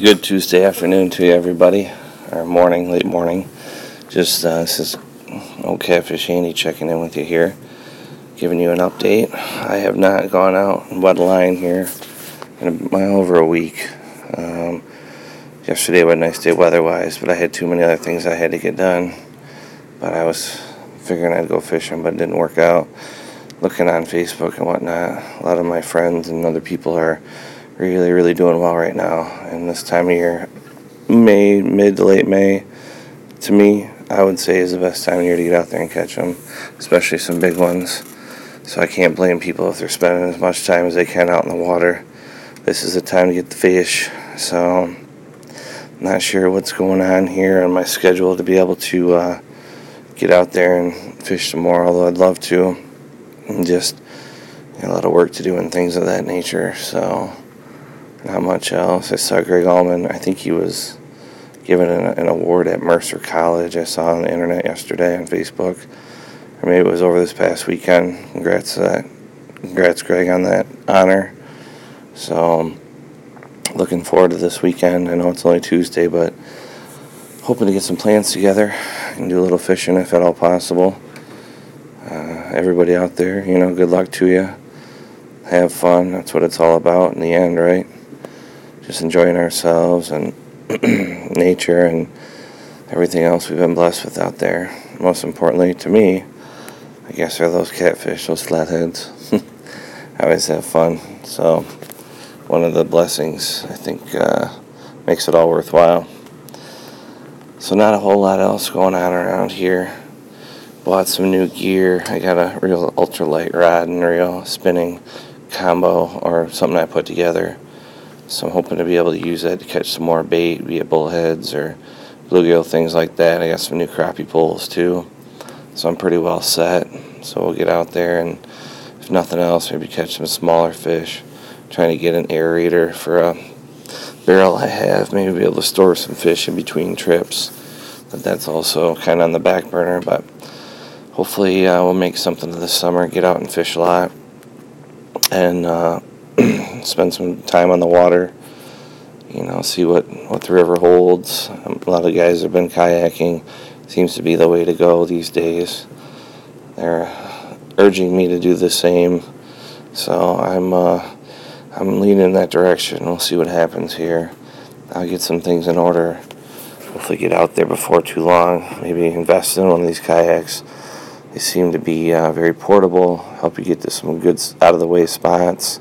good Tuesday afternoon to you, everybody, or morning, late morning. Just uh, this is old catfish Andy checking in with you here, giving you an update. I have not gone out and wet a line here in a, well, over a week. Um, yesterday was a nice day weather-wise, but I had too many other things I had to get done. But I was figuring I'd go fishing, but it didn't work out. Looking on Facebook and whatnot, a lot of my friends and other people are really, really doing well right now. And this time of year, May, mid to late May, to me, I would say is the best time of year to get out there and catch them, especially some big ones. So I can't blame people if they're spending as much time as they can out in the water. This is the time to get the fish. So, not sure what's going on here on my schedule to be able to uh, get out there and fish some more, although I'd love to. And just a lot of work to do and things of that nature. So, not much else. I saw Gregg Allman. I think he was given an, an, award at Mercer College. I saw on the internet yesterday on Facebook. Or maybe it was over this past weekend. Congrats to that. Congrats, Gregg, on that honor. So, um, looking forward to this weekend. I know it's only Tuesday, but hoping to get some plans together and do a little fishing if at all possible. Uh, everybody out there, you know, good luck to you. Have fun. That's what it's all about in the end, right? Just enjoying ourselves and nature and everything else we've been blessed with out there. Most importantly to me, I guess are those catfish, those flatheads. I always have fun. So one of the blessings I think uh, makes it all worthwhile. So not a whole lot else going on around here. Bought some new gear. I got a real ultralight rod and reel spinning combo or something I put together so I'm hoping to be able to use that to catch some more bait, be it bullheads or bluegill, things like that. I got some new crappie poles too. So I'm pretty well set. So we'll get out there and if nothing else, maybe catch some smaller fish. trying to get an aerator for a barrel I have. Maybe be able to store some fish in between trips. But that's also kind of on the back burner. But hopefully uh, we'll make something of this summer. Get out and fish a lot. And uh, spend some time on the water. You know, see what what the river holds. Um, a lot of guys have been kayaking. Seems to be the way to go these days. They're urging me to do the same, so I'm uh, I'm leaning in that direction. We'll see what happens here. I'll get some things in order. Hopefully, get out there before too long. Maybe invest in one of these kayaks. They seem to be uh, very portable. Help you get to some good out of the way spots.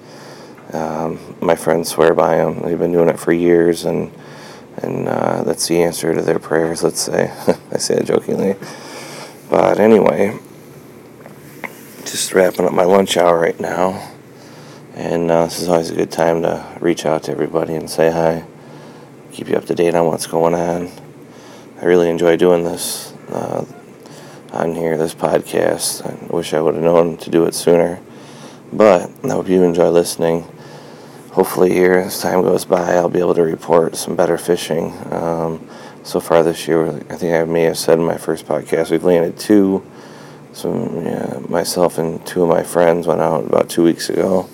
Um, my friends swear by them. They've been doing it for years, and and uh, that's the answer to their prayers. Let's say I say it jokingly, but anyway, just wrapping up my lunch hour right now, and uh, this is always a good time to reach out to everybody and say hi, keep you up to date on what's going on. I really enjoy doing this uh, on here, this podcast. I wish I would have known to do it sooner, but I hope you enjoy listening hopefully here as time goes by I'll be able to report some better fishing. Um, so far this year, I think I may have said in my first podcast, we've landed two. So yeah, myself and two of my friends went out about two weeks ago.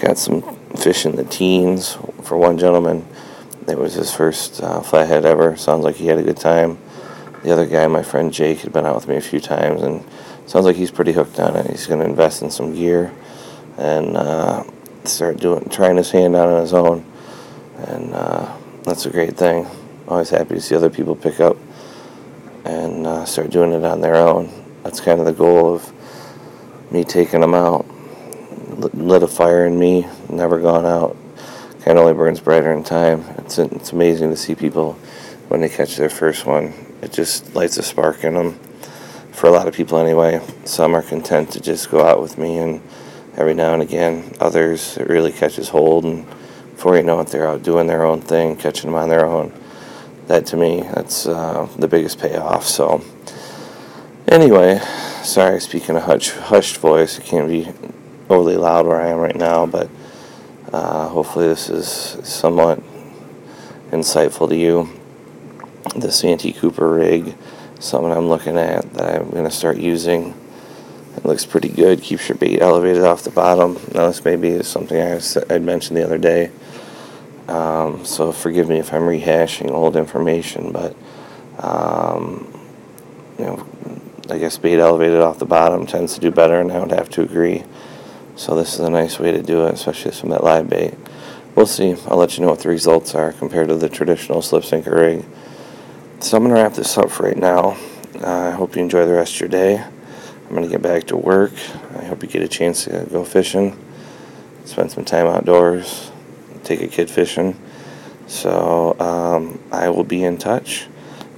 Got some fish in the teens for one gentleman. It was his first uh, flathead ever. Sounds like he had a good time. The other guy, my friend Jake, had been out with me a few times, and sounds like he's pretty hooked on it. He's going to invest in some gear, and uh, start doing trying his hand out on his own, and uh, that's a great thing. Always happy to see other people pick up and uh, start doing it on their own. That's kind of the goal of me taking them out. Lit a fire in me, never gone out. Kind of only burns brighter in time. It's it's amazing to see people when they catch their first one. It just lights a spark in them. For a lot of people, anyway. Some are content to just go out with me and every now and again. Others, it really catches hold, and before you know it, they're out doing their own thing, catching them on their own. That to me, that's uh, the biggest payoff. So, anyway, sorry, speaking of hush, hushed voice, it can't be overly loud where I am right now, but uh, hopefully, this is somewhat insightful to you. The Santee Cooper rig, something I'm looking at that I'm going to start using it looks pretty good. Keeps your bait elevated off the bottom. Now this maybe is something I had mentioned the other day, Um, so forgive me if I'm rehashing old information, but um, you know, I guess bait elevated off the bottom tends to do better, and I would have to agree. So this is a nice way to do it, especially from that live bait. We'll see. I'll let you know what the results are compared to the traditional slip sinker rig. So I'm going to wrap this up for right now. Uh, I hope you enjoy the rest of your day. I'm going to get back to work. I hope you get a chance to go fishing, spend some time outdoors, take a kid fishing. So um, I will be in touch.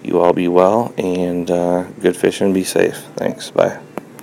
You all be well and uh, good fishing. Be safe. Thanks. Bye.